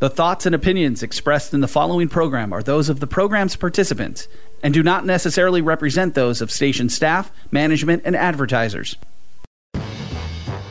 The thoughts and opinions expressed in the following program are those of the program's participants and do not necessarily represent those of station staff, management, and advertisers.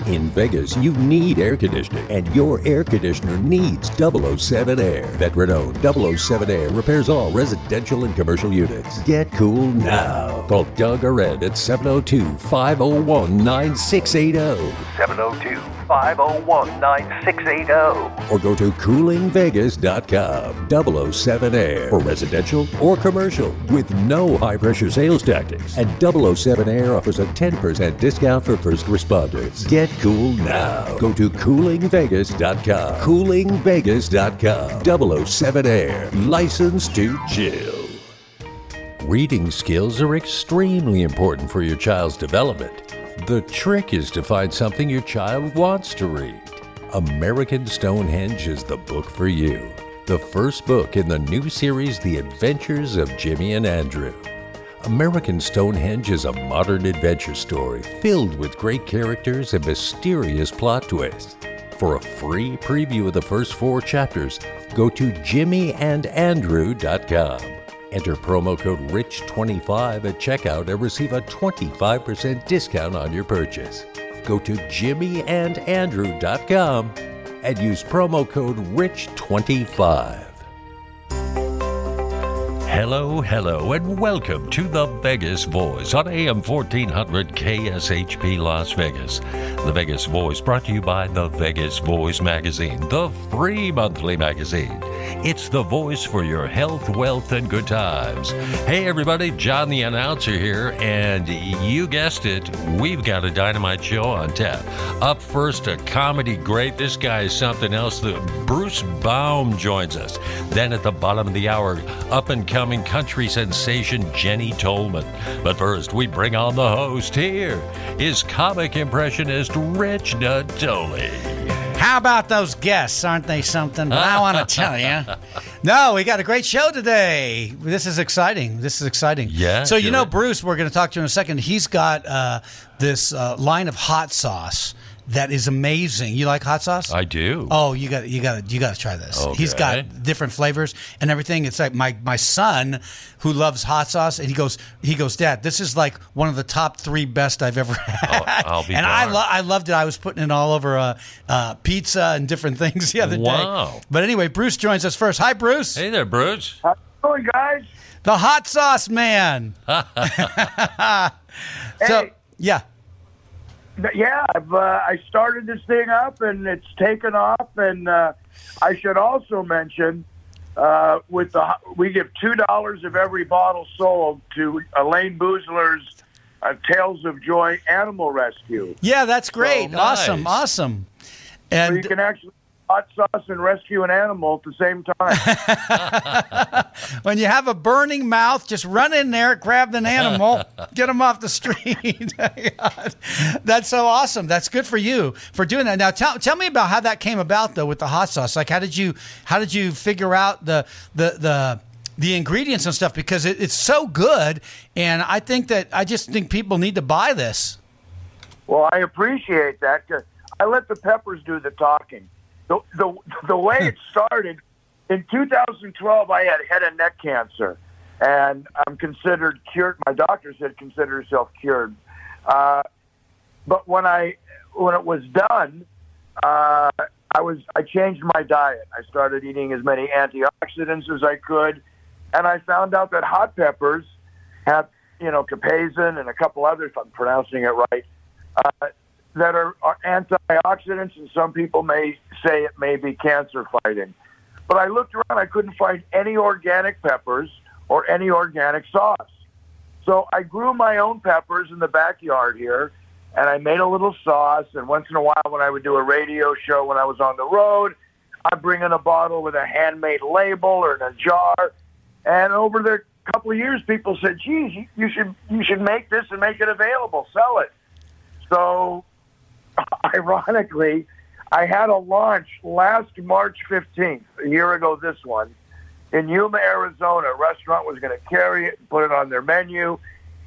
In Vegas, you need air conditioning, and your air conditioner needs 007 Air. Veteran owned 007 Air repairs all residential and commercial units. Get cool now. Call Doug or Ed at 702 501 9680. 702 501 9680. Or go to coolingvegas.com. 007 Air for residential or commercial with no high pressure sales tactics. And 007 Air offers a 10% discount for first responders. Get cool now. Go to coolingvegas.com. Coolingvegas.com. 007 Air. Licensed to chill. Reading skills are extremely important for your child's development. The trick is to find something your child wants to read. American Stonehenge is the book for you. The first book in the new series, The Adventures of Jimmy and Andrew. American Stonehenge is a modern adventure story filled with great characters and mysterious plot twists. For a free preview of the first four chapters, go to jimmyandandrew.com. Enter promo code RICH25 at checkout and receive a 25% discount on your purchase. Go to jimmyandandrew.com and use promo code RICH25. Hello, hello, and welcome to the Vegas Voice on AM 1400 KSHP Las Vegas. The Vegas Voice brought to you by the Vegas Voice magazine, the free monthly magazine. It's the voice for your health, wealth, and good times. Hey, everybody, John the announcer here, and you guessed it, we've got a dynamite show on tap. Up first, a comedy great. This guy is something else. The Bruce Baum joins us. Then at the bottom of the hour, up and coming country sensation Jenny Tolman. But first, we bring on the host here, is comic impressionist Rich Natoli. How about those guests? Aren't they something? But I want to tell you. No, we got a great show today. This is exciting. This is exciting. Yeah, So, you know, right. Bruce, we're going to talk to you in a second. He's got uh, this uh, line of hot sauce that is amazing. You like hot sauce? I do. Oh, you got you got you got to try this. He's got different flavors and everything. It's like my my son who loves hot sauce, and he goes he goes, Dad, this is like one of the top three best I've ever had. I'll- I'll be and I lo- I loved it. I was putting it all over uh, uh, pizza and different things the other Wow. day. But anyway, Bruce joins us first. Hi, Bruce, Hey there, Bruce. How going, guys. the hot sauce man. so Hey. yeah. Yeah, I've, uh, I started this thing up and it's taken off. And uh, I should also mention, uh, with the we give two dollars of every bottle sold to Elayne Boosler's uh, Tails of Joy Animal Rescue. Yeah, that's great. Oh, Awesome, nice. awesome. So And you can actually hot sauce and rescue an animal at the same time. when you have a burning mouth, just run in there, grab an animal, get them off the street. That's so awesome. That's good for you for doing that. Now, tell, tell me about how that came about, though, with the hot sauce. Like, how did you how did you figure out the the the the ingredients and stuff? Because it, it's so good, and I think that I just think people need to buy this. Well, I appreciate that. I let the peppers do the talking. The, the, the way it started, in 2012, I had head and neck cancer, and I'm considered cured. My doctor said consider yourself cured. Uh, but when I when it was done, uh, I was I changed my diet. I started eating as many antioxidants as I could, and I found out that hot peppers have you know capsaicin and a couple others. If I'm pronouncing it right, uh, that are, are antioxidants, and some people may say it may be cancer fighting. But I looked around, I couldn't find any organic peppers or any organic sauce. So I grew my own peppers in the backyard here, and I made a little sauce. And once in a while, when I would do a radio show when I was on the road, I'd bring in a bottle with a handmade label or in a jar. And over the couple of years, people said, "Geez, you, should you should make this and make it available, sell it." So, ironically, I had a launch last March 15th, a year ago this one, in Yuma, Arizona. A restaurant was going to carry it and put it on their menu.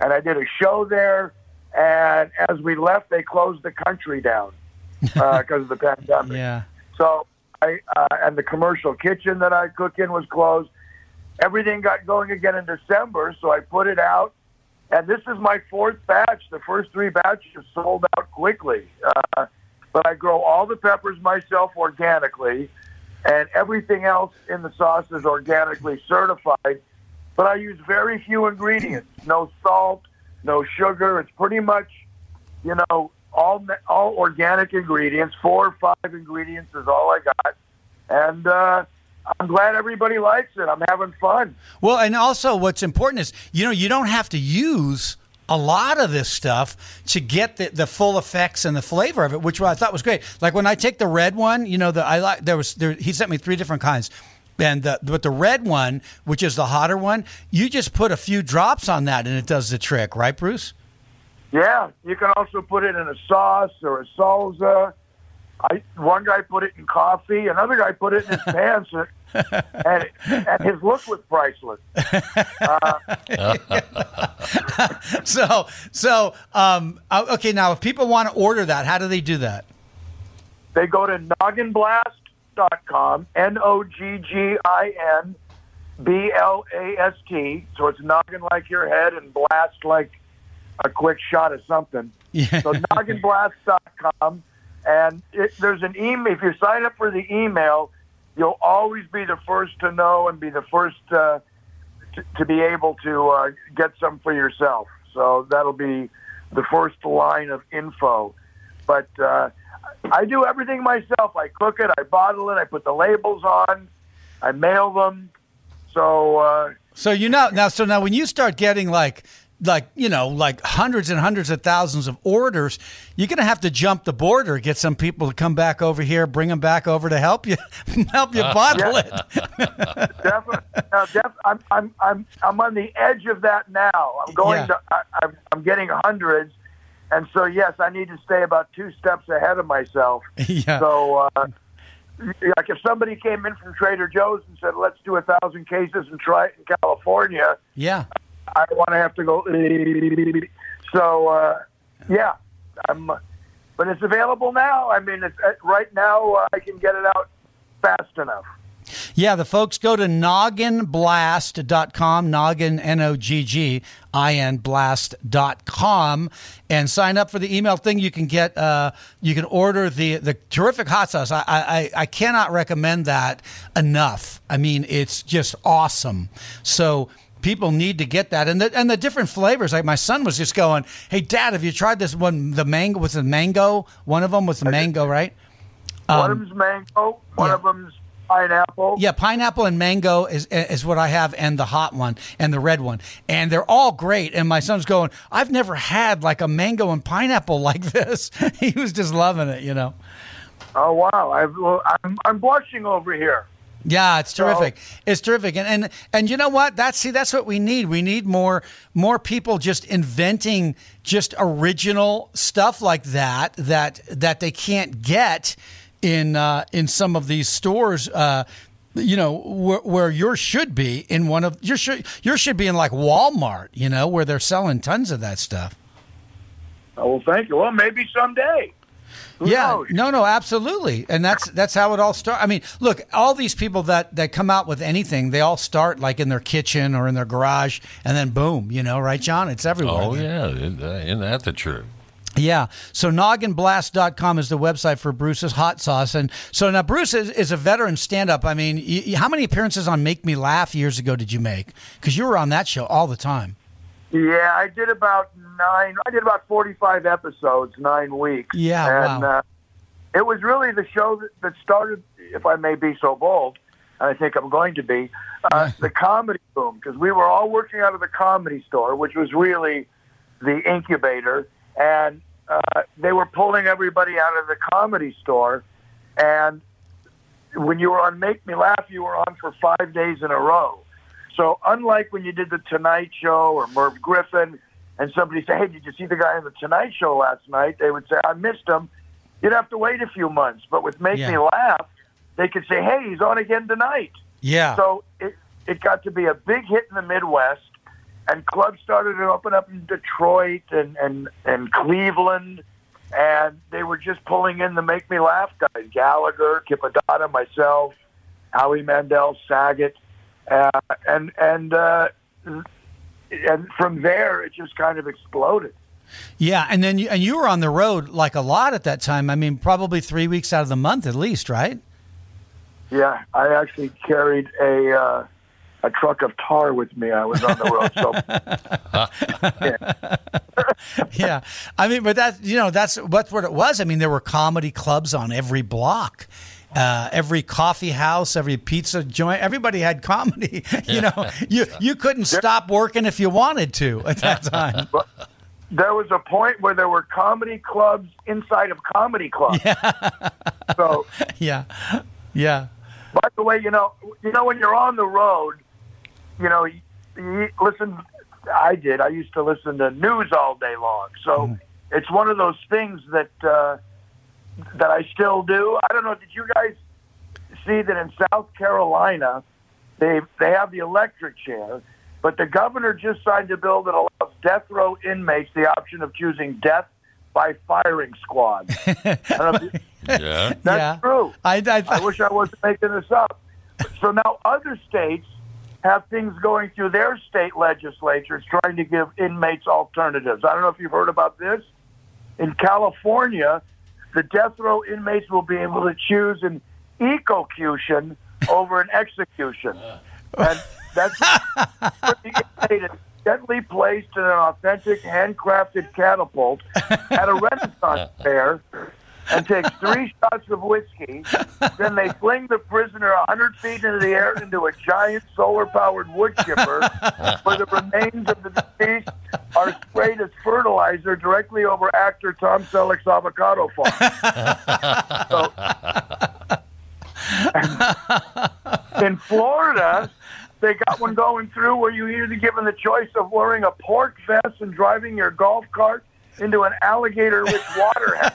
And I did a show there. And as we left, they closed the country down because of the pandemic. Yeah. So I uh, and the commercial kitchen that I cook in was closed. Everything got going again in December, so I put it out. And this is my fourth batch. The first three batches sold out quickly. Uh, but I grow all the peppers myself organically, and everything else in the sauce is organically certified. But I use very few ingredients. No salt, no sugar. It's pretty much, you know, all all organic ingredients. Four or five ingredients is all I got, and uh, I'm glad everybody likes it. I'm having fun. Well, and also what's important is you know you don't have to use a lot of this stuff to get the, the full effects and the flavor of it, which I thought was great. Like when I take the red one, you know, the I like there was there he sent me three different kinds. And the, but the red one, which is the hotter one, you just put a few drops on that and it does the trick, right, Bruce? Yeah, you can also put it in a sauce or a salsa. I one guy put it in coffee, another guy put it in his pants, and, and his look was priceless. Uh, so, so um, uh, okay. Now, if people want to order that, how do they do that? They go to nogginblast.com, N O G G I N B L A S T. So it's noggin like your head and blast like a quick shot of something. Yeah. So nogginblast.com. And it, there's an email. If you sign up for the email, you'll always be the first to know and be the first uh, to, to be able to uh, get some for yourself. So that'll be the first line of info. But uh, I do everything myself. I cook it, I bottle it, I put the labels on, I mail them. So uh, So you know now. So now, when you start getting like like you know like hundreds and hundreds of thousands of orders, you're gonna have to jump the border, get some people to come back over here, bring them back over to help you help you bottle it. definitely, no, def- I'm, I'm, I'm, I'm on the edge of that now. I'm going Yeah. to, I, I'm, I'm getting hundreds. And so, yes, I need to stay about two steps ahead of myself. yeah. So, uh, like if somebody came in from Trader Joe's and said, let's do a thousand cases and try it in California, yeah. I want to have to go. So, uh, yeah, I'm, but it's available now. I mean, it's, uh, right now uh, I can get it out fast enough. Yeah, the folks go to nogginblast.com, noggin, N O G G I N blast.com, and sign up for the email thing. You can get, uh, you can order the, the terrific hot sauce. I, I, I cannot recommend that enough. I mean, it's just awesome. So, people need to get that and the, and the different flavors like my son was just going hey dad have you tried this one the mango was the mango one of them was the mango right One of um, them's mango. One yeah. of them's pineapple. Yeah, pineapple and mango is is what I have, and the hot one and the red one, and they're all great. And my son's going, I've never had like a mango and pineapple like this. he was just loving it, you know. Oh wow! I've, well, I'm I'm blushing over here. Yeah, it's terrific. It's terrific, and and and you know what? That's see, that's what we need. We need more more people just inventing just original stuff like that that that they can't get in uh, in some of these stores. Uh, you know where, where yours should be in one of your should yours should be in like Walmart. You know where they're selling tons of that stuff. Oh well, thank you. Well, maybe someday. Who yeah, knows? no, no, absolutely, and that's that's how it all starts. I mean, look, all these people that that come out with anything, they all start like in their kitchen or in their garage, and then boom, you know, right, John? It's everywhere. Oh, yeah. Isn't that- isn't that the truth? Yeah. So nogginblast.com is the website for Bruce's hot sauce. And so now Bruce is, is a veteran stand up. I mean, y y- how many appearances on Make Me Laugh years ago did you make? Because you were on that show all the time. Yeah, I did about nine. I did about forty-five episodes, nine weeks. Yeah, and wow. uh, it was really the show that, that started, if I may be so bold, and I think I'm going to be, uh, the comedy boom. Because we were all working out of the comedy store, which was really the incubator, and uh, they were pulling everybody out of the comedy store, and when you were on Make Me Laugh, you were on for five days in a row. So unlike when you did the Tonight Show or Merv Griffin, and somebody say, "Hey, did you see the guy on the Tonight Show last night?" They would say, "I missed him." You'd have to wait a few months. But with Make Yeah. Me Laugh, they could say, "Hey, he's on again tonight." Yeah. So it it got to be a big hit in the Midwest, and clubs started to open up in Detroit and and and Cleveland, and they were just pulling in the make me laugh guys: Gallagher, Kip Addotta, myself, Howie Mandel, Saget, uh, and and uh, and from there it just kind of exploded. Yeah, and then you, and you were on the road like a lot at that time. I mean, probably three weeks out of the month at least, right? Yeah, I actually carried a uh, a truck of tar with me. I was on the road, so yeah. yeah. I mean, but that you know that's that's what it was. I mean, there were comedy clubs on every block. Uh, every coffee house, every pizza joint, everybody had comedy. you know, you you couldn't stop working if you wanted to at that time. But there was a point where there were comedy clubs inside of comedy clubs. Yeah. So yeah, yeah. By the way, you know, you know when you're on the road, you know, you, you listen. I did. I used to listen to news all day long. So mm. it's one of those things that uh, that I still do. I don't know. Did you guys see that in South Carolina they they have the electric chair, but the governor just signed a bill that allows death row inmates the option of choosing death by firing squad. yeah, that's yeah. true. I, I, I wish I wasn't making this up. So now other states have things going through their state legislatures trying to give inmates alternatives. I don't know if you've heard about this. In California, the death row inmates will be able to choose an ecocution over an execution. Uh. And that's gently placed in an authentic handcrafted catapult at a Renaissance uh. fair and takes three shots of whiskey. Then they fling the prisoner 100 feet into the air into a giant solar powered wood chipper where the remains of the deceased are sprayed as fertilizer directly over actor Tom Selleck's avocado farm. So, in Florida, they got one going through where you either given the choice of wearing a pork vest and driving your golf cart into an alligator with water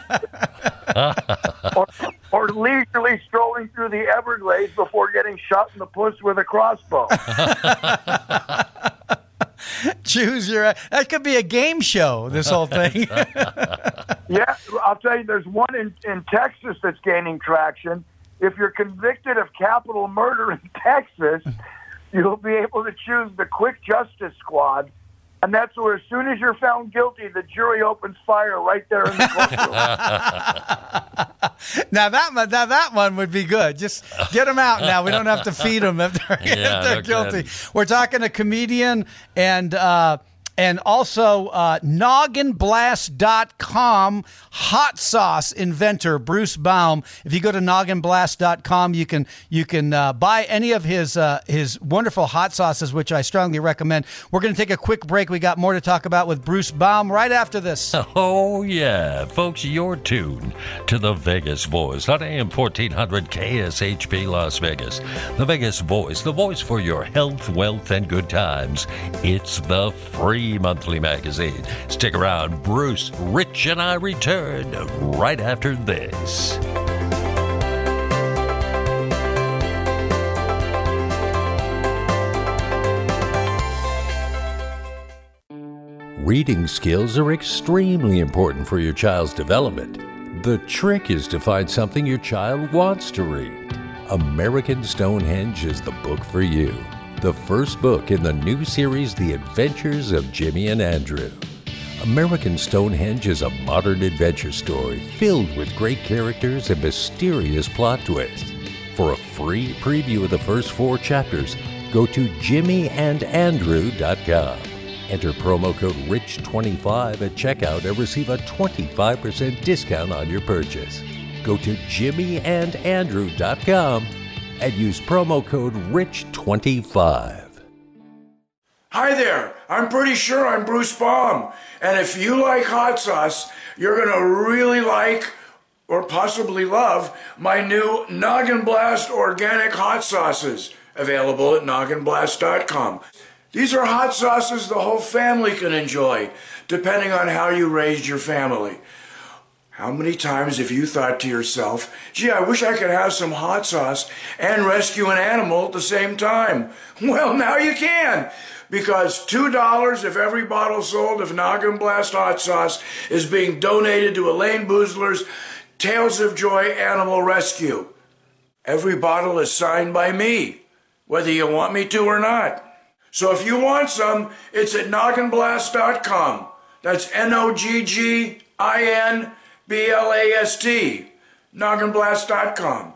or, or leisurely strolling through the Everglades before getting shot in the puss with a crossbow. Choose your. That could be a game show. This whole thing. yeah, I'll tell you. There's one in, in Texas that's gaining traction. If you're convicted of capital murder in Texas, you'll be able to choose the Quick Justice Squad and that's where, as soon as you're found guilty, the jury opens fire right there in the courtroom. now that now that one would be good. Just get them out now. We don't have to feed them if they're, yeah, if they're guilty. We're talking a comedian and. Uh, and also uh, nogginblast.com hot sauce inventor Bruce Baum. If you go to nogginblast.com, you can you can uh, buy any of his uh, his wonderful hot sauces, which I strongly recommend. We're going to take a quick break. We got more to talk about with Bruce Baum right after this. Oh yeah, folks, you're tuned to the Vegas Voice on AM 1400 KSHP Las Vegas. The Vegas Voice, the voice for your health, wealth, and good times. It's the free monthly magazine. Stick around. Bruce, Rich, and I return right after this. Reading skills are extremely important for your child's development. The trick is to find something your child wants to read. American Stonehenge is the book for you the first book in the new series, The Adventures of Jimmy and Andrew. American Stonehenge is a modern adventure story filled with great characters and mysterious plot twists. For a free preview of the first four chapters, go to jimmyandandrew.com. Enter promo code RICH25 at checkout and receive a 25% discount on your purchase. Go to jimmyandandrew.com and use promo code RICH25. Hi there, I'm pretty sure I'm Bruce Baum. And if you like hot sauce, you're going to really like or possibly love my new Noggin Blast organic hot sauces available at nogginblast.com. These are hot sauces the whole family can enjoy, depending on how you raised your family. How many times have you thought to yourself, gee, I wish I could have some hot sauce and rescue an animal at the same time? Well, now you can because $2 if every bottle sold of Noggin Blast hot sauce is being donated to Elayne Boosler's Tails of Joy Animal Rescue. Every bottle is signed by me, whether you want me to or not. So if you want some, it's at nogginblast.com. That's N O G G I N B L A S T. Nogginblast.com.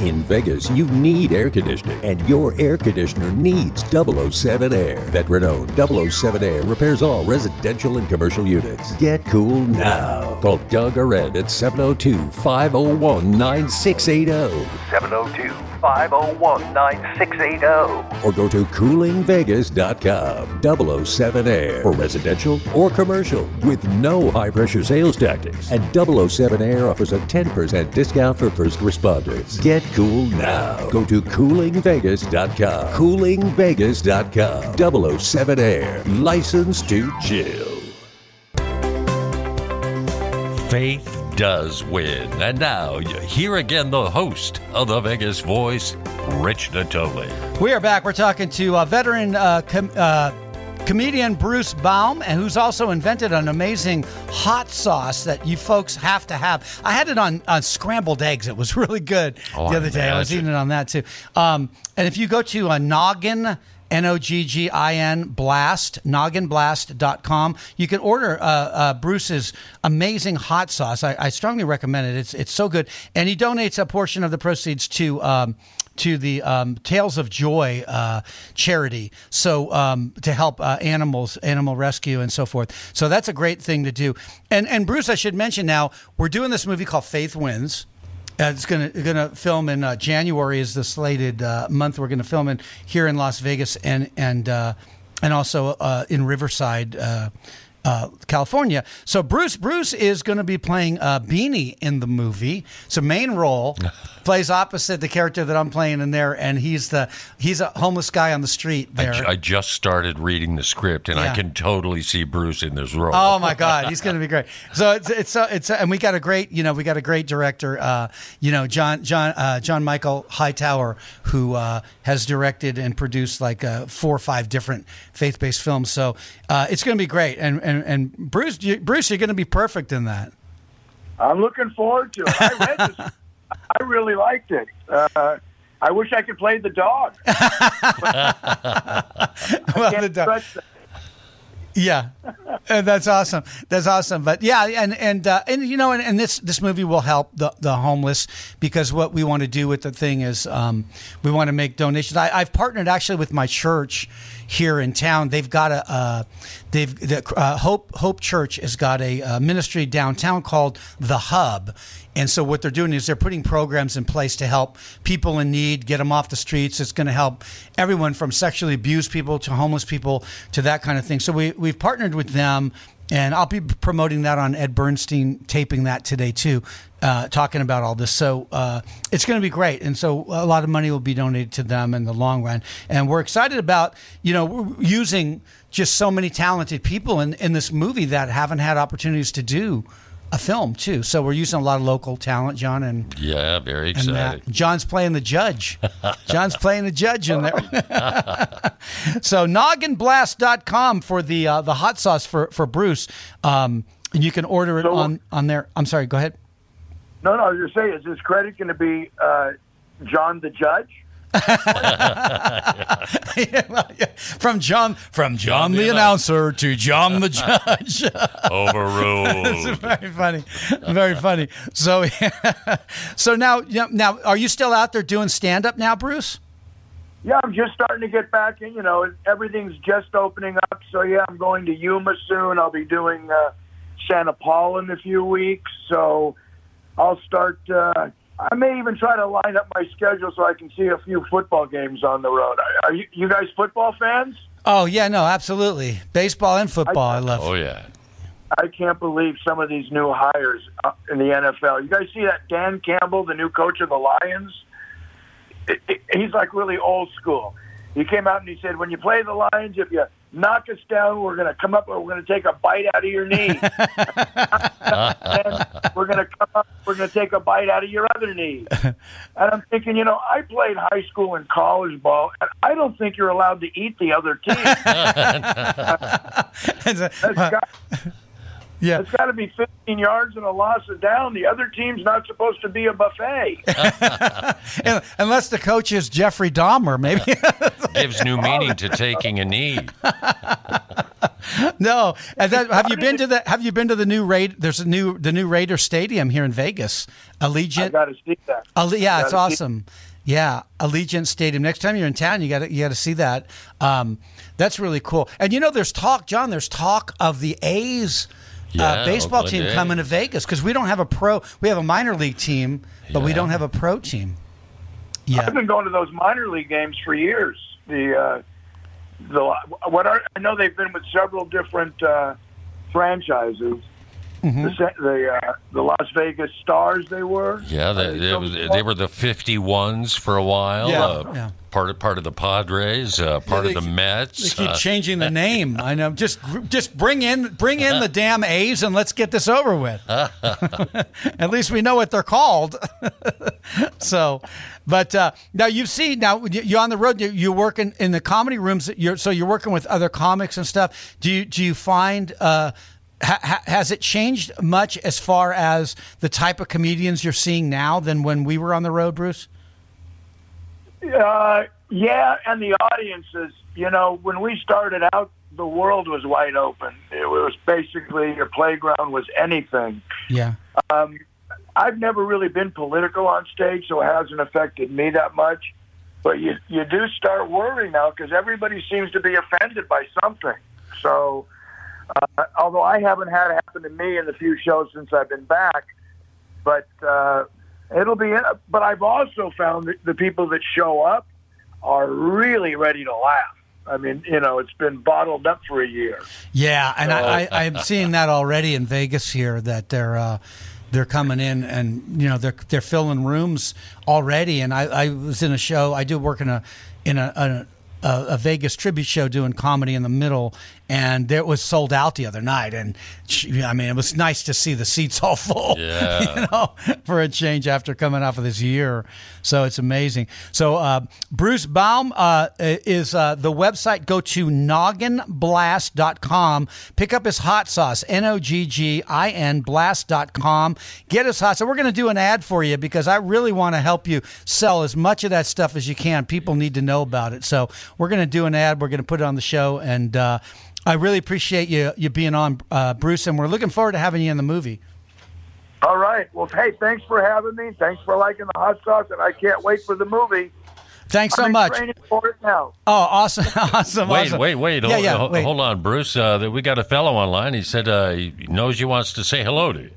In Vegas, you need air conditioning, and your air conditioner needs 007 Air. Veteran owned 007 Air repairs all residential and commercial units. Get cool now. Call Doug or Ed at 702 501 9680. 702 501 9680. Or go to coolingvegas.com. 007 Air for residential or commercial with no high pressure sales tactics. And 007 Air offers a 10% discount for first responders. Get cool now. Go to coolingvegas.com. Coolingvegas.com. 007 Air. License to chill. Faith does win. And now, here again, the host of the Vegas Voice, Rich Natoli. We are back. We're talking to uh, veteran uh, com- uh, comedian Bruce Baum, and who's also invented an amazing hot sauce that you folks have to have. I had it on, on scrambled eggs. It was really good Oh, the other day. I was eating it on that too. Um, and if you go to a Noggin, N O G G I N Blast, nogginblast.com. You can order uh, uh, Bruce's amazing hot sauce. I, I strongly recommend it. It's, it's so good. And he donates a portion of the proceeds to. Um, to the um, Tails of Joy uh, charity, so um, to help uh, animals, animal rescue, and so forth. So that's a great thing to do. And and Bruce, I should mention now, we're doing this movie called Faith Wins. Uh, it's gonna gonna film in uh, January is the slated uh, month. We're gonna film in here in Las Vegas and and uh, and also uh, in Riverside. California. So Bruce Bruce is going to be playing Beanie in the movie. So main role plays opposite the character that I'm playing in there, and he's the he's a homeless guy on the street I, there. ju- I just started reading the script, and Yeah. I can totally see Bruce in this role. Oh my God, he's going to be great. So it's it's uh, it's uh, and we got a great you know we got a great director, uh, you know John John uh, John Michael Hightower who uh, has directed and produced like uh, four or five different faith based films. So uh, it's going to be great. And and and Bruce you, Bruce, you're going to be perfect in that. I'm looking forward to it. I read this. I really liked it. Uh, I wish I could play the dog. Well, the dog- Yeah, Uh, that's awesome. That's awesome. But yeah, and and uh, and you know, and, and this this movie will help the the homeless because what we want to do with the thing is um, we want to make donations. I, I've partnered actually with my church here in town. They've got a uh, they've the uh, Hope Hope Church has got a uh, ministry downtown called the Hub. And so what they're doing is they're putting programs in place to help people in need, get them off the streets. It's going to help everyone from sexually abused people to homeless people to that kind of thing. So we we've partnered with them, and I'll be promoting that on Ed Bernstein, taping that today too, uh, talking about all this. So uh, it's going to be great, and so a lot of money will be donated to them in the long run. And we're excited about you know using just so many talented people in in this movie that haven't had opportunities to do a film too. So we're using a lot of local talent, John, and Yeah, very and Matt. excited. John's playing the judge. John's playing the judge in there. so nogginblast.com for the uh, the hot sauce for for Bruce. Um, and you can order it So- on on there. I'm sorry. Go ahead. No, no. I was just saying, is his credit going to be uh, John the Judge? Yeah, well, yeah. From John from John, the, the announcer to John the judge. Overruled. very funny, very funny. So, so now, now, are you still out there doing stand up now, Bruce? Yeah, I'm just starting to get back in. You know, everything's just opening up. So yeah, I'm going to Yuma soon. I'll be doing uh, Santa Paula in a few weeks. So I'll start. Uh, I may even try to line up my schedule so I can see a few football games on the road. Are you, you guys football fans? Oh yeah, no, absolutely. Baseball and football, I, love. Oh, yeah. I can't believe some of these new hires uh, in the NFL. You guys see that Dan Campbell, the new coach of the Lions? It- it- He's like really old school. He came out and he said, "When you play the Lions, if you knock us down, we're going to come up and we're going to take a bite out of your knee. we're going to come up, we're going to take a bite out of your other knee. and I'm thinking, you know, I played high school and college ball, and I don't think you're allowed to eat the other team. That's got, yeah. it's got to be 15 yards and a loss of down. The other team's not supposed to be a buffet. Unless the coach is Jeffrey Dahmer, maybe. Gives new meaning to taking a knee. no. That, have you been to the Have you been to the new raid? There's a new the new Raider Stadium here in Vegas, I Allegiant. got to see that. Alle- yeah, it's Gotta see- awesome. Yeah, Allegiant Stadium. Next time you're in town, you got to you got to see that. Um, that's really cool. And you know, there's talk, John. There's talk of the A's Yeah, uh, baseball Oakland team A's. coming to Vegas because we don't have a pro. We have a minor league team, but we don't have a pro team. Yeah. I've been going to those minor league games for years. The uh, the what are, I know they've been with several different uh, franchises. Mm-hmm. The the uh, the Las Vegas Stars they were. Yeah, they, they, Uh, was- they were the 51s for a while. Yeah, uh, yeah. Part of part of the Padres, uh, part they of the Mets. They keep uh, changing the name. I know. Just just bring in bring in the damn A's and let's get this over with. At least we know what they're called. so, but uh, now you've seen now you- you're on the road. You, you're working in the comedy rooms. You're so you're working with other comics and stuff. Do you do you find? Ha, has it changed much as far as the type of comedians you're seeing now than when we were on the road, Bruce? Uh, yeah, and the audiences. You know, when we started out, the world was wide open. It was basically your playground was anything. Yeah. Um, I've never really been political on stage, so it hasn't affected me that much. But you you do start worrying now because everybody seems to be offended by something. So, uh, although I haven't had it happen to me in the few shows since I've been back, but uh, it'll be. But I've also found that the people that show up are really ready to laugh. I mean, you know, it's been bottled up for a year. Yeah, and I, I, I'm seeing that already in Vegas here that they're uh, they're coming in and you know they're they're filling rooms already. And I, I was in a show. I do work in a in a, a a, a Vegas tribute show doing comedy in the middle, and it was sold out the other night. And she- I mean, it was nice to see the seats all full. Yeah. you know, for a change after coming off of this year. So it's amazing. So uh, Bruce Baum uh, is uh, the website. Go to nogginblast.com. Pick up his hot sauce, N O G G I N blast.com. Get his hot sauce. We're going to do an ad for you because I really want to help you sell as much of that stuff as you can. People need to know about it. So we're going to do an ad. We're going to put it on the show. And uh, I really appreciate you, you being on, uh, Bruce. And we're looking forward to having you in the movie. All right. Well, hey, thanks for having me. Thanks for liking the hot sauce, and I can't wait for the movie. Thanks so I'm in much. Training for it now. Oh, awesome, awesome. Wait, awesome. wait, wait. Yeah, hold, yeah, hold- wait. hold on, Bruce. Uh, we got a fellow online. He said uh, he knows you wants to say hello to you.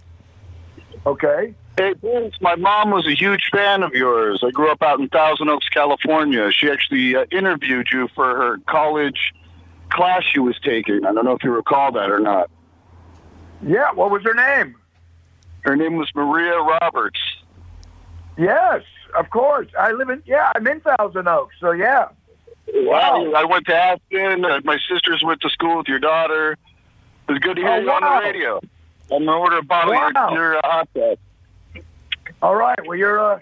Okay. Hey, Bruce, my mom was a huge fan of yours. I grew up out in Thousand Oaks, California. She actually uh, interviewed you for her college class she was taking. I don't know if you recall that or not. Yeah. What was her name? Her name was Maria Roberts. Yes, of course. I live in. Yeah, I'm in Thousand Oaks. So yeah. Wow. I went to Aspen. Uh, my sisters went to school with your daughter. It was good to hear Oh, you on the radio. I'm gonna order a bottle Wow. of your, your uh, hot sauce. All right. Well, you're uh,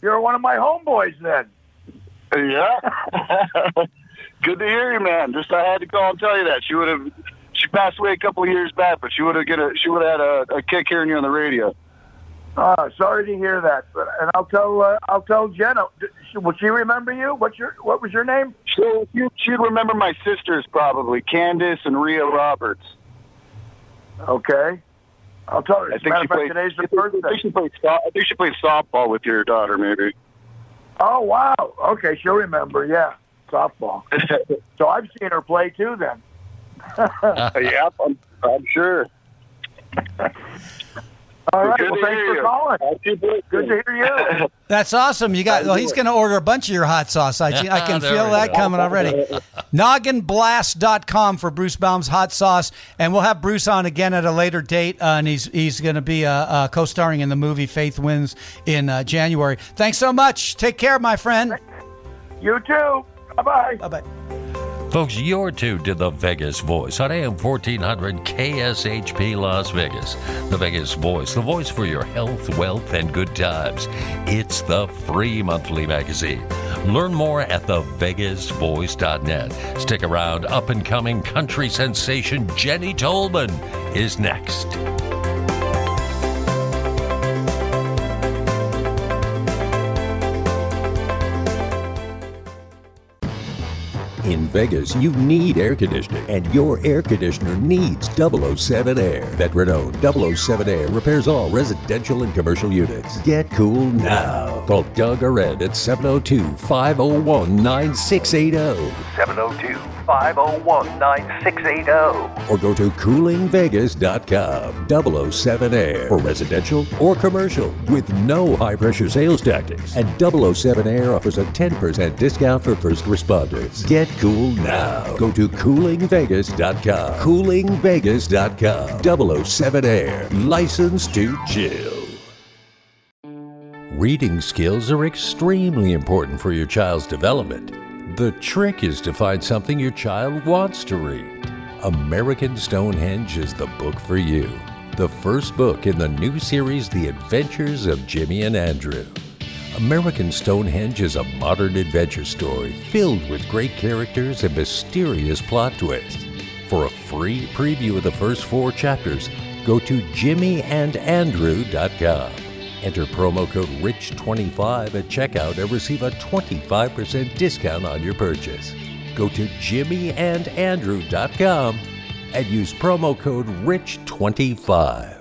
you're one of my homeboys then. Yeah. Good to hear you, man. Just I had to call and tell you that she would have. She passed away a couple of years back, but she would have get a. She would have had a, a kick hearing you on the radio. Uh, sorry to hear that, but and I'll tell uh, I'll tell Jenna. Will she remember you? What's your What was your name? So you, she'd remember my sisters probably, Candace and Rhea Roberts. Okay. I'll tell her. I think she played. today's the think, I think she played. I think she played softball with your daughter, maybe. Oh wow. Okay, she'll remember. Yeah, softball. So I've seen her play too. Then. yeah, I'm, I'm sure. All right. Good Well, thanks for you. calling. I'll keep listening. Good to hear you. That's awesome. You got. Well, he's going to order a bunch of your hot sauce. I, I can feel that go. coming already. Nogginblast.com for Bruce Baum's hot sauce, and we'll have Bruce on again at a later date. Uh, and he's he's going to be uh, uh, co-starring in the movie Faith Wins in uh, January. Thanks so much. Take care, my friend. You too. Bye bye. Bye bye. Folks, you're tuned to the Vegas Voice on AM 1400 KSHP Las Vegas. The Vegas Voice, the voice for your health, wealth, and good times. It's the free monthly magazine. Learn more at thevegasvoice.net. Stick around, up and coming country sensation Jenny Tolman is next. In Vegas, you need air conditioning, and your air conditioner needs 007 Air. Veteran owned 007 Air repairs all residential and commercial units. Get cool now. Call Doug Arend at 702 501 9680 702 501 9680. or go to coolingvegas.com. 007 Air for residential or commercial with no high pressure sales tactics. And 007 Air offers a 10% discount for first responders. Get cool now. Go to coolingvegas.com. Coolingvegas.com. 007 Air. Licensed to chill. Reading skills are extremely important for your child's development. The trick is to find something your child wants to read. American Stonehenge is the book for you. The first book in the new series, The Adventures of Jimmy and Andrew. American Stonehenge is a modern adventure story filled with great characters and mysterious plot twists. For a free preview of the first four chapters, go to jimmyandandrew.com. Enter promo code RICH25 at checkout and receive a 25% discount on your purchase. Go to jimmyandandrew.com and use promo code RICH25.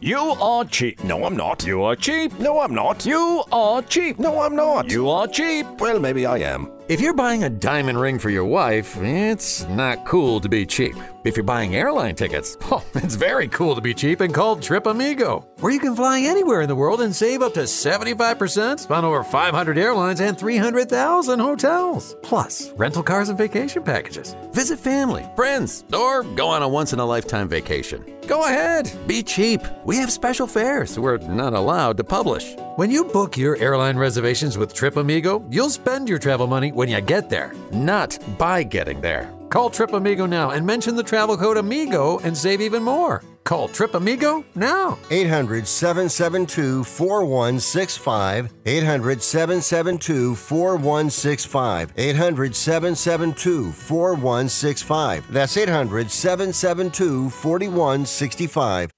You are cheap. No, I'm not. You are cheap. No, I'm not. You are cheap. No, I'm not. You are cheap. Well, maybe I am. If you're buying a diamond ring for your wife, it's not cool to be cheap. If you're buying airline tickets, oh, it's very cool to be cheap and called Trip Amigo, where you can fly anywhere in the world and save up to 75% on over 500 airlines and 300,000 hotels. Plus, rental cars and vacation packages. Visit family, friends, or go on a once in a lifetime vacation. Go ahead, be cheap. We have special fares we're not allowed to publish. When you book your airline reservations with Trip Amigo, you'll spend your travel money when you get there, not by getting there. Call Trip Amigo now and mention the travel code AMIGO and save even more. Call Trip Amigo now. 800 772 4165. 800 772 4165. 800 772 4165. That's 800 772 4165.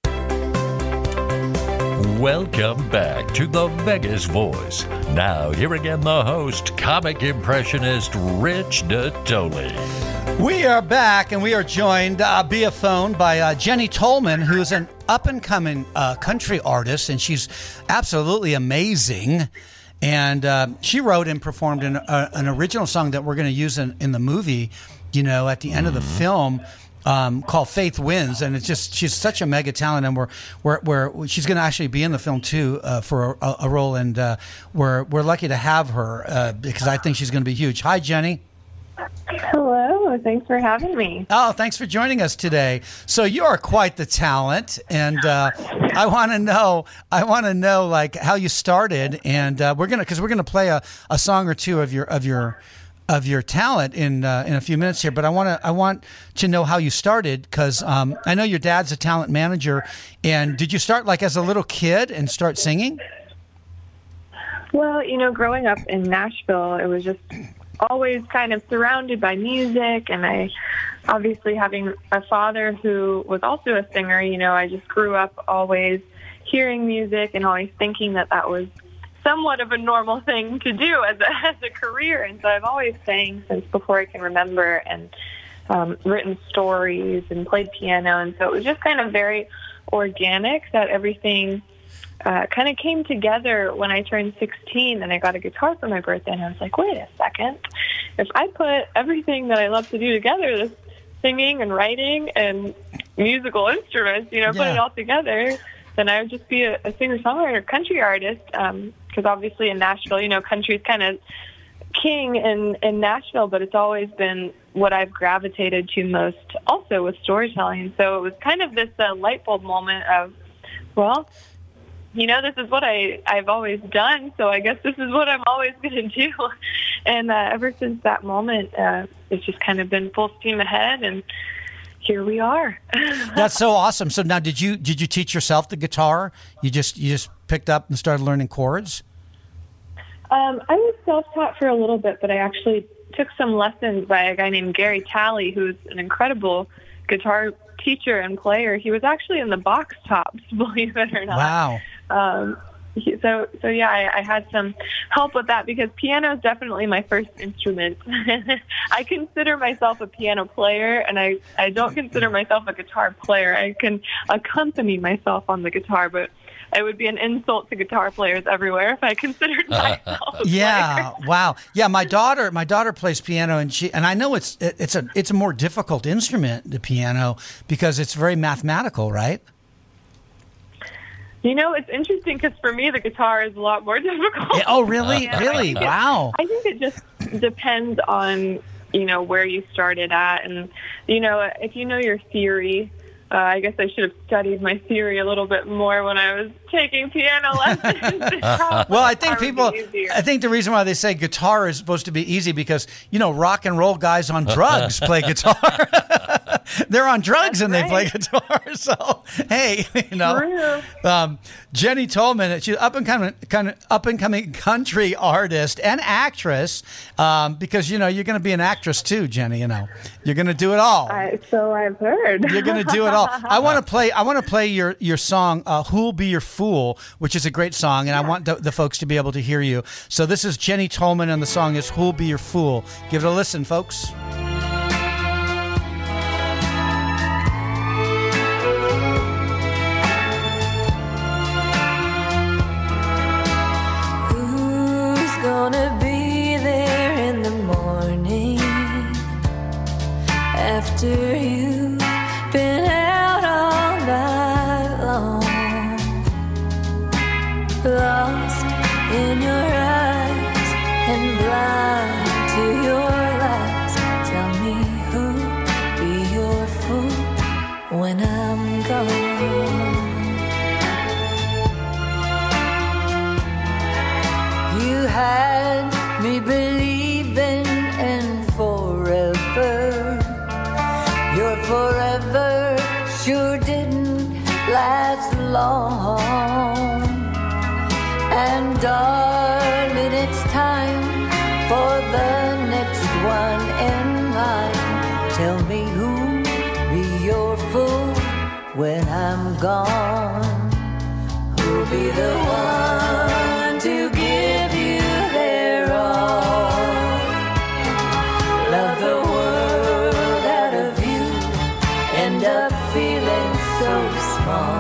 Welcome back to the Vegas Voice. Now, here again, the host, comic impressionist Rich Natoli. We are back, and we are joined uh, via phone by uh, Jenny Tolman, who's an up and coming uh, country artist, and she's absolutely amazing. And uh, she wrote and performed an, uh, an original song that we're going to use in, in the movie, you know, at the end of the film. Um, called Faith Wins, and it's just she's such a mega talent, and we're we're, we're she's going to actually be in the film too uh, for a, a role, and uh, we're we're lucky to have her uh, because I think she's going to be huge. Hi, Jenny. Hello, thanks for having me. Oh, thanks for joining us today. So you are quite the talent, and uh, I want to know, I want to know like how you started, and uh, we're gonna because we're gonna play a, a song or two of your of your of your talent in uh, in a few minutes here. But I want to I want to know how you started because um, I know your dad's a talent manager, and did you start like as a little kid and start singing? Well, you know, growing up in Nashville, it was just always kind of surrounded by music, and I obviously having a father who was also a singer, you know, I just grew up always hearing music and always thinking that that was somewhat of a normal thing to do as a, as a career. And so I've always sang since before I can remember and um, written stories and played piano. And so it was just kind of very organic that everything uh, kind of came together when I turned 16 and I got a guitar for my birthday. And I was like, wait a second. If I put everything that I love to do together, this singing and writing and musical instruments, you know, put it all together, then I would just be a, a singer songwriter, country artist. Because obviously in Nashville, you know, country's kind of king in, in Nashville, but it's always been what I've gravitated to most also with storytelling. So it was kind of this uh, light bulb moment of, well, you know, this is what I I've always done, so I guess this is what I'm always going to do. And uh, ever since that moment, uh, it's just kind of been full steam ahead, and here we are. That's so awesome. So now, did you did you teach yourself the guitar? You just you just picked up and started learning chords. Um, I was self-taught for a little bit, but I actually took some lessons by a guy named Gary Talley, who's an incredible guitar teacher and player. He was actually in the Box Tops, believe it or not. Wow. Um, so, so yeah, I, I had some help with that because piano is definitely my first instrument. I consider myself a piano player, and I, I don't consider myself a guitar player. I can accompany myself on the guitar, but it would be an insult to guitar players everywhere if I considered myself. Yeah. Wow. Yeah. My daughter, my daughter plays piano, and she and I know it's it, it's a it's a more difficult instrument, the piano, because it's very mathematical, right? You know, it's interesting because for me, the guitar is a lot more difficult. Yeah, oh, really? And I Really? it- Wow. I think it just depends on you know where you started at, and you know if you know your theory. Uh, I guess I should have studied my theory a little bit more when I was taking piano lessons. well, I think people. I think the reason why they say guitar is supposed to be easy because you know rock and roll guys on drugs play guitar. They're on drugs and they play guitar. So hey, you know, um, Jenny Tolman, she's up and coming, kind of up and coming country artist and actress. Um, because you know you're going to be an actress too, Jenny. You know, you're going to do it all. I, so I've heard. You're going to do it all. I want to play. I want to play your your song, uh, "Who'll Be Your Fool," which is a great song, and I want the, the folks to be able to hear you. So this is Jenny Tolman, and the song is "Who'll Be Your Fool." Give it a listen, folks. Long. And darling, it's time for the next one in line. Tell me who'll be your fool when I'm gone. Who'll be the one to give you their all? Love the world out of you, end up feeling so small.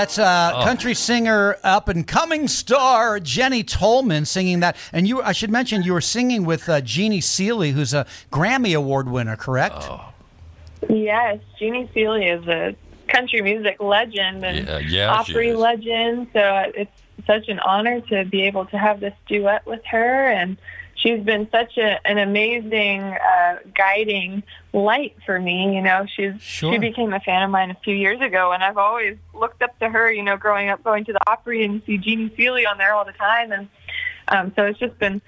Wow, that's a country singer, up and coming star Jenny Tolman singing that. And you, I should mention, you were singing with uh, Jeannie Seely, who's a Grammy Award winner, correct? Yes, Jeannie Seely is a country music legend and Yeah, yeah, Opry legend. So it's such an honor to be able to have this duet with her. And she's been such a, an amazing uh, guiding light for me. You know, she's Sure. she became a fan of mine a few years ago, and I've always looked up to her. You know, growing up, going to the Opry and see Jeannie Seely on there all the time, and um, so it's just been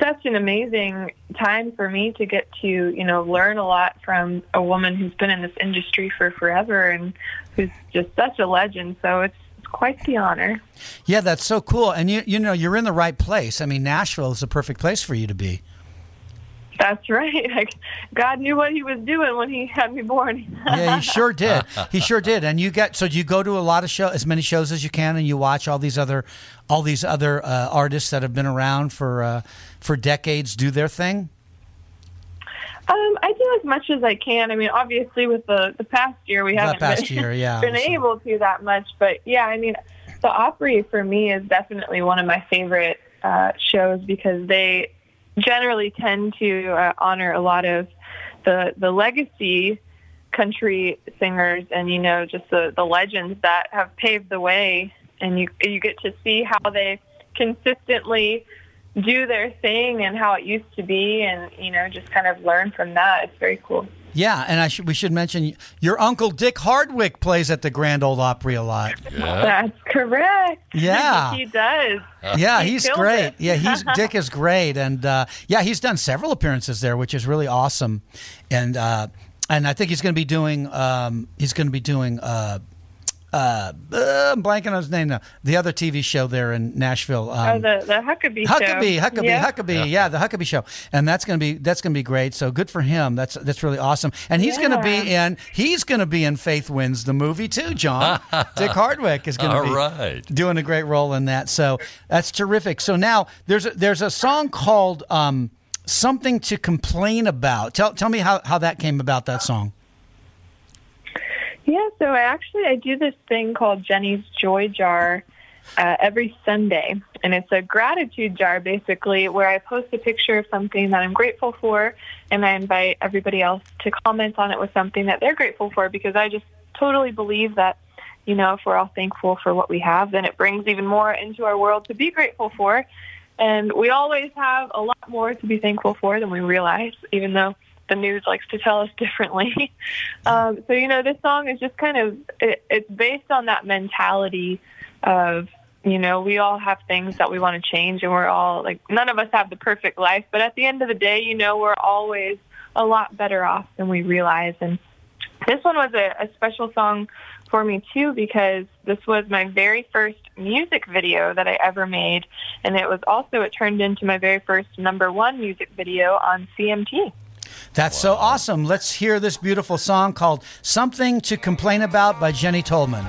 such an amazing time for me to get to you know learn a lot from a woman who's been in this industry for forever and who's just such a legend. So it's, it's quite the honor. Yeah, that's so cool. And you you know you're in the right place. I mean, Nashville is the perfect place for you to be. That's right. Like God knew what He was doing when He had me born. Yeah, he sure did. He sure did. And you get so do you go to a lot of show as many shows as you can, and you watch all these other all these other uh, artists that have been around for uh, for decades do their thing. Um, I do as much as I can. I mean, obviously, with the the past year, we haven't been, year, yeah, been able to that much. But yeah, I mean, the Opry for me is definitely one of my favorite uh, shows because they generally tend to uh, honor a lot of the the legacy country singers and you know just the the legends that have paved the way and you you get to see how they consistently do their thing and how it used to be and you know just kind of learn from that it's very cool Yeah, and I should we should mention your uncle Dick Hardwick plays at the Grand Ole Opry a lot. that's correct Yeah. he does Yeah, He he's great. it. Yeah, he's Dick is great, and uh, yeah, he's done several appearances there, which is really awesome. And uh, and I think he's going to be doing um, he's going to be doing. Uh, uh, uh, I'm blanking on his name now. The other TV show there in Nashville. Um, oh the the Huckabee show Huckabee, Huckabee, Yeah. Huckabee. Yeah. the Huckabee show, and that's gonna be that's gonna be great. So good for him. That's that's really awesome. And he's gonna be in he's gonna be in Faith Wins the movie too. John Dick Hardwick is gonna All be right. doing a great role in that. So that's terrific. So now there's a, there's a song called um, "Something to Complain About." Tell tell me how how that came about. That song. Yeah, so I actually I do this thing called Jenny's Joy Jar uh, every Sunday, and it's a gratitude jar basically where I post a picture of something that I'm grateful for, and I invite everybody else to comment on it with something that they're grateful for because I just totally believe that you know if we're all thankful for what we have, then it brings even more into our world to be grateful for, and we always have a lot more to be thankful for than we realize, even though the news likes to tell us differently. um, so, you know, this song is just kind of, it, it's based on that mentality of, you know, we all have things that we want to change and we're all like, none of us have the perfect life. But at the end of the day, you know, we're always a lot better off than we realize. And this one was a, a special song for me too because this was my very first music video that I ever made, and it was also it turned into my very first number one music video on CMT. That's so awesome. Let's hear this beautiful song called "Something to Complain About" by Jenny Tolman.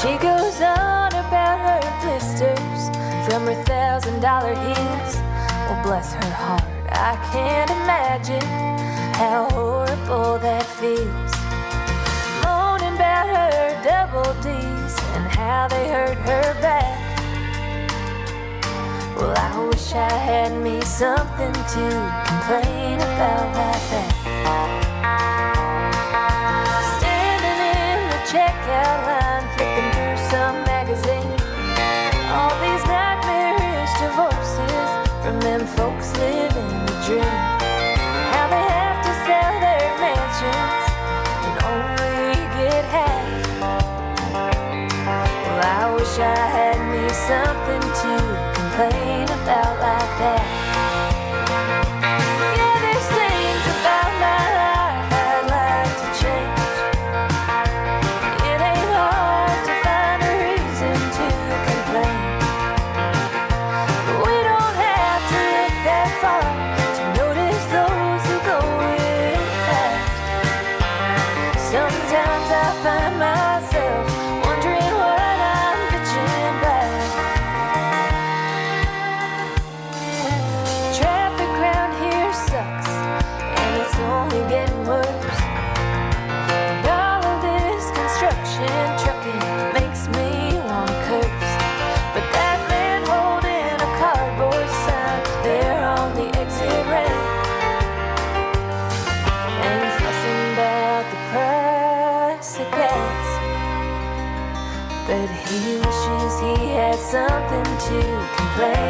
She goes on about her blisters from her thousand dollar heels. Well, bless her heart, I can't imagine how horrible that feels. Double D's and how they hurt her back. Well, I wish I had me something to complain about like that. Standing in the checkout complain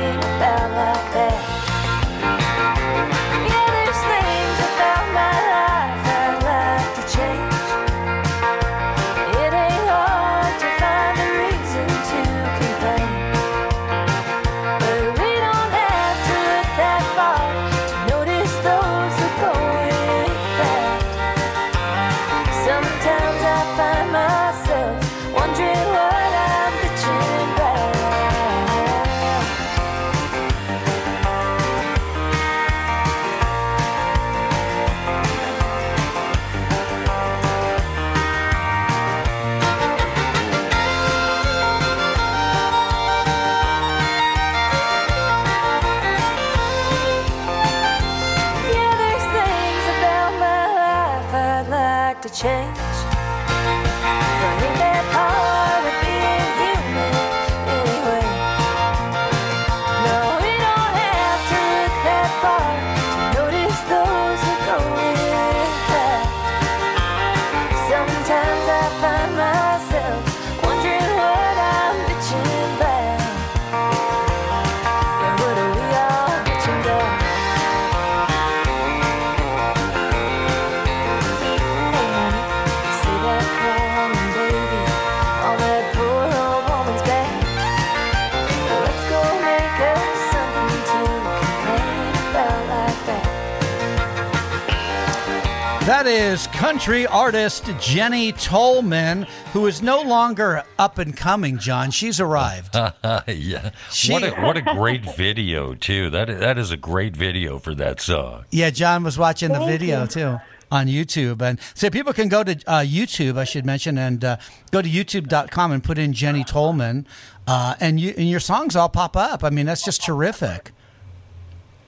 that. That is country artist Jenny Tolman, who is no longer up and coming, John. She's arrived. yeah. She- what a what a great video too. That that is a great video for that song. Yeah, John was watching the Thank video you. too on YouTube. And so people can go to uh, YouTube, I should mention, and uh, go to youtube.com and put in Jenny Tolman, uh, and, you, and your songs all pop up. I mean, that's just terrific.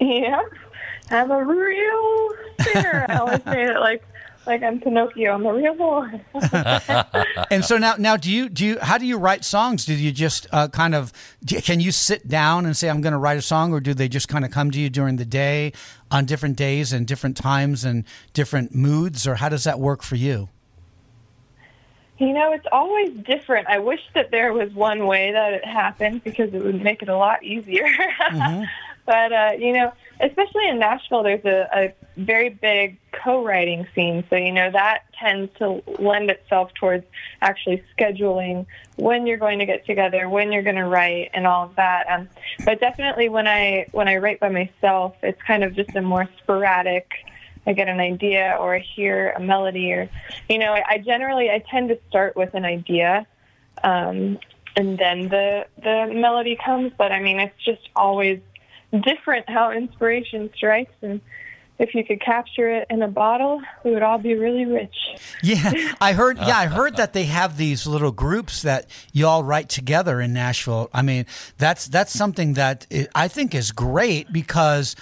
Yep. I'm a real singer. I always say it like like I'm Pinocchio. I'm a real boy. and so now, now, do you do you? How do you write songs? Do you just uh, kind of? do- Can you sit down and say, "I'm going to write a song," or do they just kind of come to you during the day, on different days and different times and different moods, or how does that work for you? You know, it's always different. I wish that there was one way that it happened because it would make it a lot easier. but uh, you know, especially in Nashville, there's a, a very big co-writing scene. So you know that tends to lend itself towards actually scheduling when you're going to get together, when you're going to write, and all of that. Um, but definitely, when I when I write by myself, it's kind of just a more sporadic. I get an idea or I hear a melody or, you know, I, I generally I tend to start with an idea, um, and then the the melody comes. But I mean, it's just always different how inspiration strikes, and if you could capture it in a bottle, we would all be really rich. Yeah, I heard. Yeah, I heard that they have these little groups that you all write together in Nashville. I mean, that's that's something that I think is great because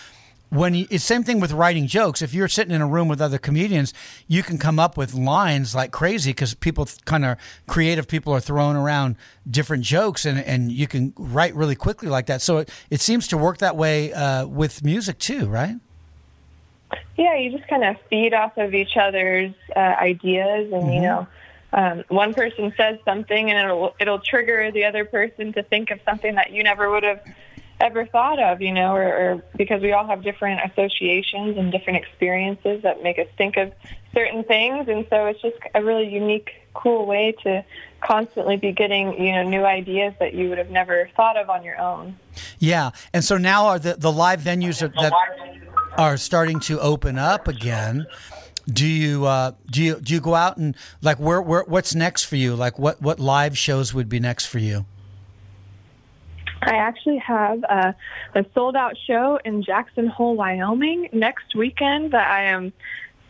when you, it's same thing with writing jokes. If you're sitting in a room with other comedians, you can come up with lines like crazy because people kind of creative people are throwing around different jokes and and you can write really quickly like that. So it it seems to work that way uh, with music too, right? Yeah, you just kind of feed off of each other's uh, ideas, and you Mhm. know, um, one person says something, and it'll it'll trigger the other person to think of something that you never would have ever thought of, you know, or, or because we all have different associations and different experiences that make us think of certain things, and so it's just a really unique, cool way to constantly be getting you know new ideas that you would have never thought of on your own. Yeah, and so now are the the live venues are, that are starting to open up again. Do you uh, do you do you go out and like where where what's next for you? Like what what live shows would be next for you? I actually have a, a sold out show in Jackson Hole, Wyoming next weekend that I am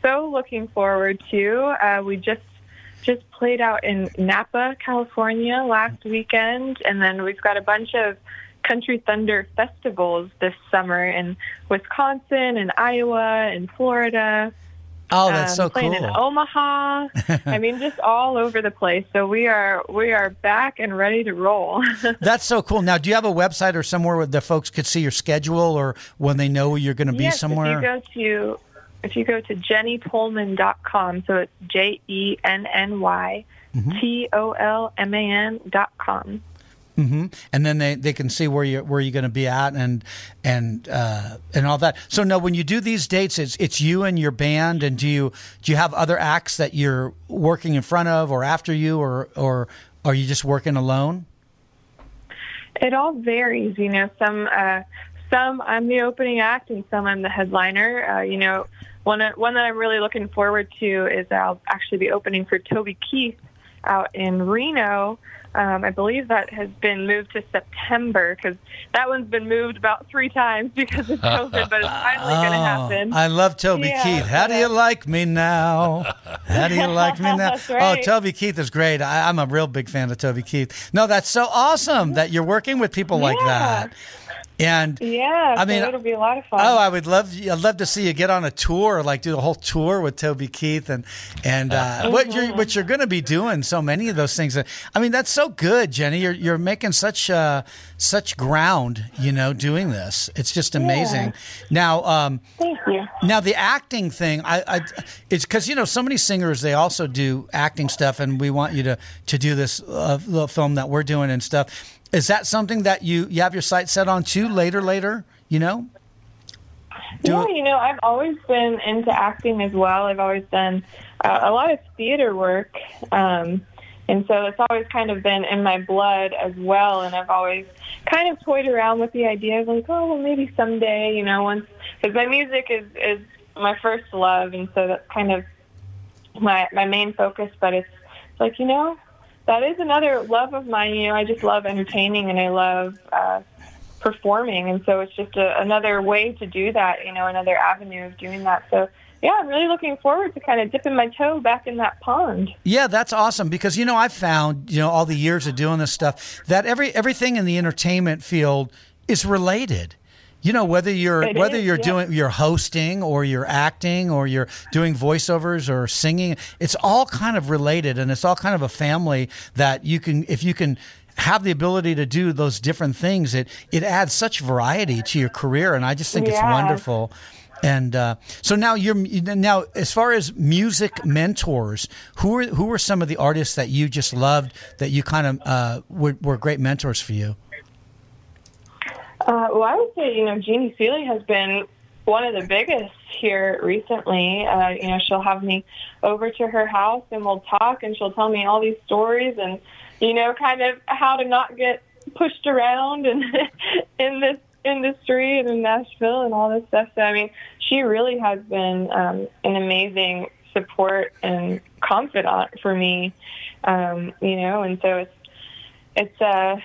so looking forward to. Uh, we just just played out in Napa, California last weekend, and then we've got a bunch of Country Thunder festivals this summer in Wisconsin and Iowa and Florida. Oh, that's so um, playing in cool. Omaha. I mean, just all over the place. So we are we are back and ready to roll. That's so cool. Now, do you have a website or somewhere where the folks could see your schedule or when they know you're going to be yes, somewhere? If you go to if you go to jennytolman.com, so it's J E N N Y. T O L M A N dot com. Hmm And then they, they can see where you where you're going to be at and and uh, and all that. So no, when you do these dates, it's it's you and your band. And do you do you have other acts that you're working in front of or after you, or or are you just working alone? It all varies, you know. Some uh, some I'm the opening act, and some I'm the headliner. Uh, you know, one one that I'm really looking forward to is I'll actually be opening for Toby Keith out in Reno. Um, I believe that has been moved to September because that one's been moved about three times because of COVID, but it's finally going to happen. Oh, I love Toby Yeah, Keith. How do you like me now? How do you like me now? Right. Oh, Toby Keith is great. I, I'm a real big fan of Toby Keith. No, that's so awesome that you're working with people like Yeah. that. And Yeah, I so mean, it'll be a lot of fun. Oh, I would love. I'd love to see you get on a tour, like do a whole tour with Toby Keith, and and uh, what you're what you're going to be doing. So many of those things. I mean, that's so good, Jenny. You're you're making such uh, such ground, you know, doing this. It's just amazing. Now, um, Thank you. now the acting thing, I, I it's because you know so many singers they also do acting stuff, and we want you to to do this uh, little film that we're doing and stuff. Is that something that you you have your sights set on too later? Later, you know. Do yeah, it- you know, I've always been into acting as well. I've always done uh, a lot of theater work. Um, and so it's always kind of been in my blood as well. And I've always kind of toyed around with the idea of like, oh, well, maybe someday, you know, once, because my music is, is my first love. And so that's kind of my, my main focus. But it's, it's like, you know, that is another love of mine. You know, I just love entertaining and I love, uh, performing and so it's just a, another way to do that you know another avenue of doing that so yeah i'm really looking forward to kind of dipping my toe back in that pond Yeah, that's awesome because you know I've found you know all the years of doing this stuff that every everything in the entertainment field is related. You know whether you're It whether is, you're yeah. doing you're hosting or you're acting or you're doing voiceovers or singing, it's all kind of related and it's all kind of a family that you can if you can have the ability to do those different things, it it adds such variety to your career and I just think it's wonderful. And uh, so now you're now as far as music mentors, who are who are some of the artists that you just loved that you kind of uh, were, were great mentors for you? Uh, well i would say you know jeannie Seely has been one of the biggest here recently uh, you know she'll have me over to her house and we'll talk and she'll tell me all these stories and you know kind of how to not get pushed around and in this industry and in Nashville and all this stuff. So I mean, she really has been um, an amazing support and confidant for me. Um, you know, and so it's it's uh,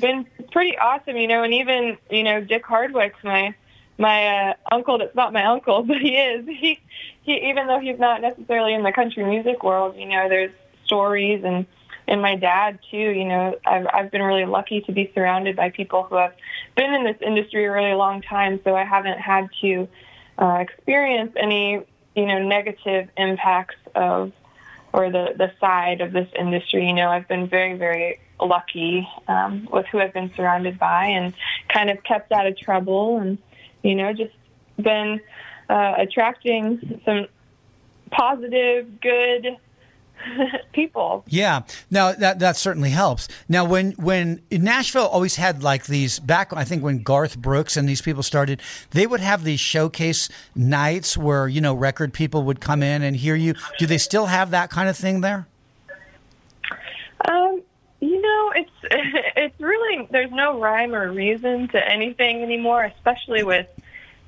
been pretty awesome. You know, and even you know Dick Hardwick's my my uh, uncle. That's not my uncle, but he is. He he even though he's not necessarily in the country music world. You know, there's stories and and my dad too. You know, I've I've been really lucky to be surrounded by people who have been in this industry a really long time, so I haven't had to uh, experience any you know negative impacts of or the the side of this industry. You know, I've been very very lucky um, with who I've been surrounded by and kind of kept out of trouble and you know just been uh, attracting some positive good people. Yeah, now that that certainly helps. Now, when when Nashville always had like these back, I think when Garth Brooks and these people started, they would have these showcase nights where you know record people would come in and hear you. Do they still have that kind of thing there? Um, you know, it's it's really there's no rhyme or reason to anything anymore, especially with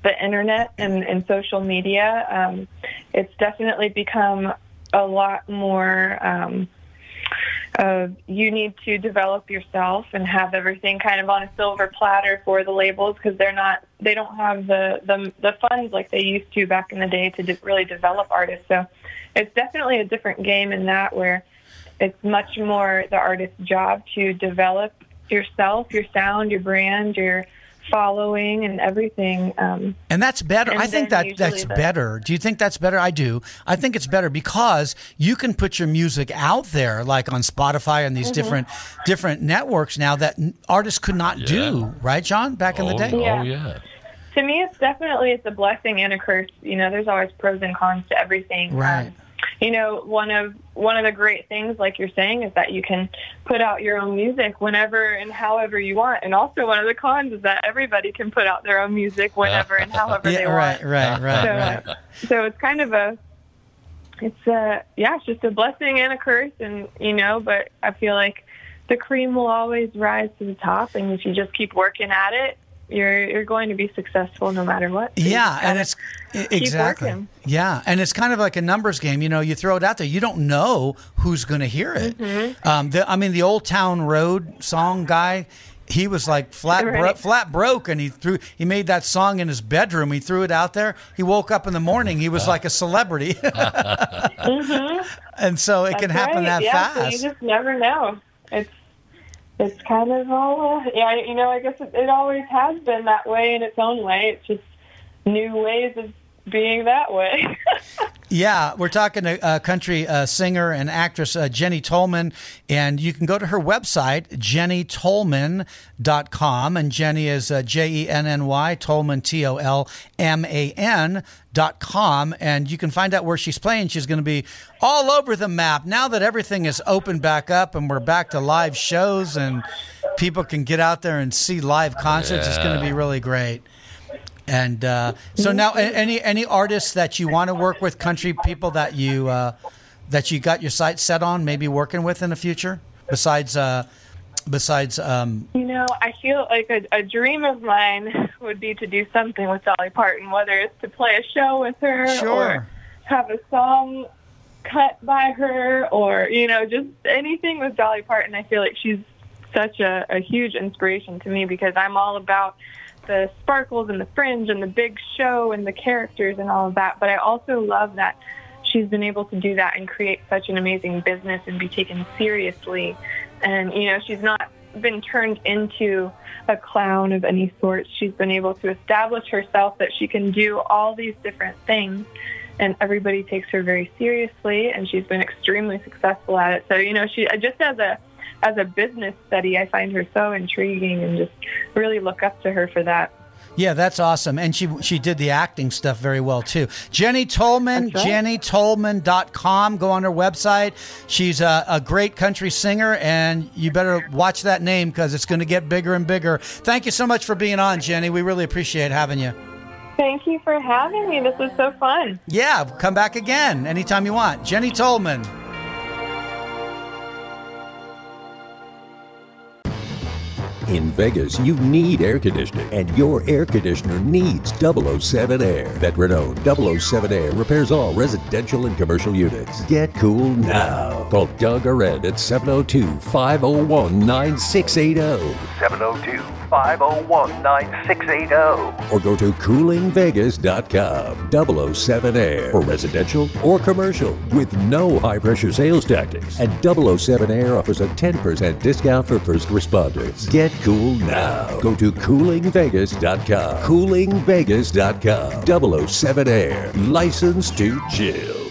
the internet and, and social media. Um, it's definitely become a lot more. Um, uh, you need to develop yourself and have everything kind of on a silver platter for the labels because they're not they don't have the, the the funds like they used to back in the day to de- really develop artists. So it's definitely a different game in that where it's much more the artist's job to develop yourself, your sound, your brand, your following, and everything. Um, And that's better. And I think that that's the- better. Do you think that's better? I do. I think it's better because you can put your music out there, like on Spotify and these Mhm. different different networks now that artists could not do. Right, John? Back in the Oh, day. Yeah. oh, yeah. to me, it's definitely it's a blessing and a curse. You know, there's always pros and cons to everything. Right. Um, you know, one of one of the great things, like you're saying, is that you can put out your own music whenever and however you want. And also, one of the cons is that everybody can put out their own music whenever and however Yeah, they right, want. right, right, so, right. so it's kind of a, it's a yeah, it's just a blessing and a curse, and you know. But I feel like the cream will always rise to the top, and if you just keep working at it, you're you're going to be successful no matter what. So Yeah, and it's exactly. Yeah, and it's kind of like a numbers game. You know, you throw it out there, you don't know who's going to hear it. Mhm. Um, the, I mean, the Old Town Road song guy, he was like flat bro- Right. flat broke, and he threw he made that song in his bedroom. He threw it out there. He woke up in the morning, he was like a celebrity, Mhm. and so it That's can happen right. that yeah, So fast. you just never know. It's it's kind of all uh, yeah. You know, I guess it, it always has been that way in its own way. It's just new ways of being that way. Yeah, we're talking to uh, country uh, singer and actress uh, Jenny Tolman, and you can go to her website, jennytolman.com. And Jenny is uh, J E N N Y, Tolman, T O L M A N. Dot com and you can find out where she's playing. She's going to be all over the map now that everything is open back up and we're back to live shows and people can get out there and see live concerts. It's going to be really great. And uh, so now, any any artists that you want to work with, country people that you uh, that you got your sights set on, maybe working with in the future, besides uh, besides um, You know, I feel like a, a dream of mine would be to do something with Dolly Parton, whether it's to play a show with her Sure. or have a song cut by her or, you know, just anything with Dolly Parton. I feel like she's such a, a huge inspiration to me because I'm all about the sparkles and the fringe and the big show and the characters and all of that. But I also love that she's been able to do that and create such an amazing business and be taken seriously. And, you know, she's not been turned into a clown of any sort. She's been able to establish herself that she can do all these different things. And everybody takes her very seriously, and she's been extremely successful at it. So, you know, she just as a as a business study, I find her so intriguing, and just really look up to her for that. yeah, that's awesome. And she she did the acting stuff very well too. Jenny Tolman, right. jennytolman.com. Go on her website. She's a, a great country singer, and you better watch that name because it's going to get bigger and bigger. Thank you so much for being on, Jenny. We really appreciate having you. Thank you for having me. This was so fun. Yeah, come back again anytime you want. Jenny Tolman. In Vegas, you need air conditioning, and your air conditioner needs 007 Air. Veteran owned 007 Air repairs all residential and commercial units. Get cool now. Call Doug or Ed at 702 501 9680 702 501 9680. or go to coolingvegas.com. 007 Air for residential or commercial with no high pressure sales tactics. And 007 Air offers a 10% discount for first responders. Get cool now. Go to coolingvegas.com. Coolingvegas.com. 007 Air. Licensed to chill.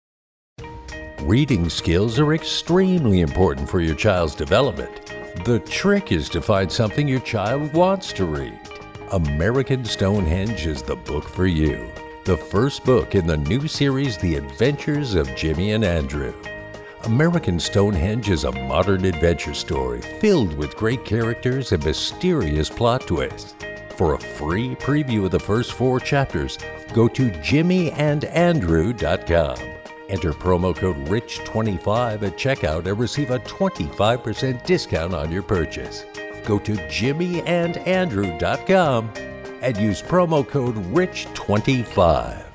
Reading skills are extremely important for your child's development. The trick is to find something your child wants to read. American Stonehenge is the book for you. The first book in the new series, The Adventures of Jimmy and Andrew. American Stonehenge is a modern adventure story filled with great characters and mysterious plot twists. For a free preview of the first four chapters, go to jimmyandandrew.com. Enter promo code RICH25 at checkout and receive a 25% discount on your purchase. Go to jimmyandandrew.com and use promo code RICH25.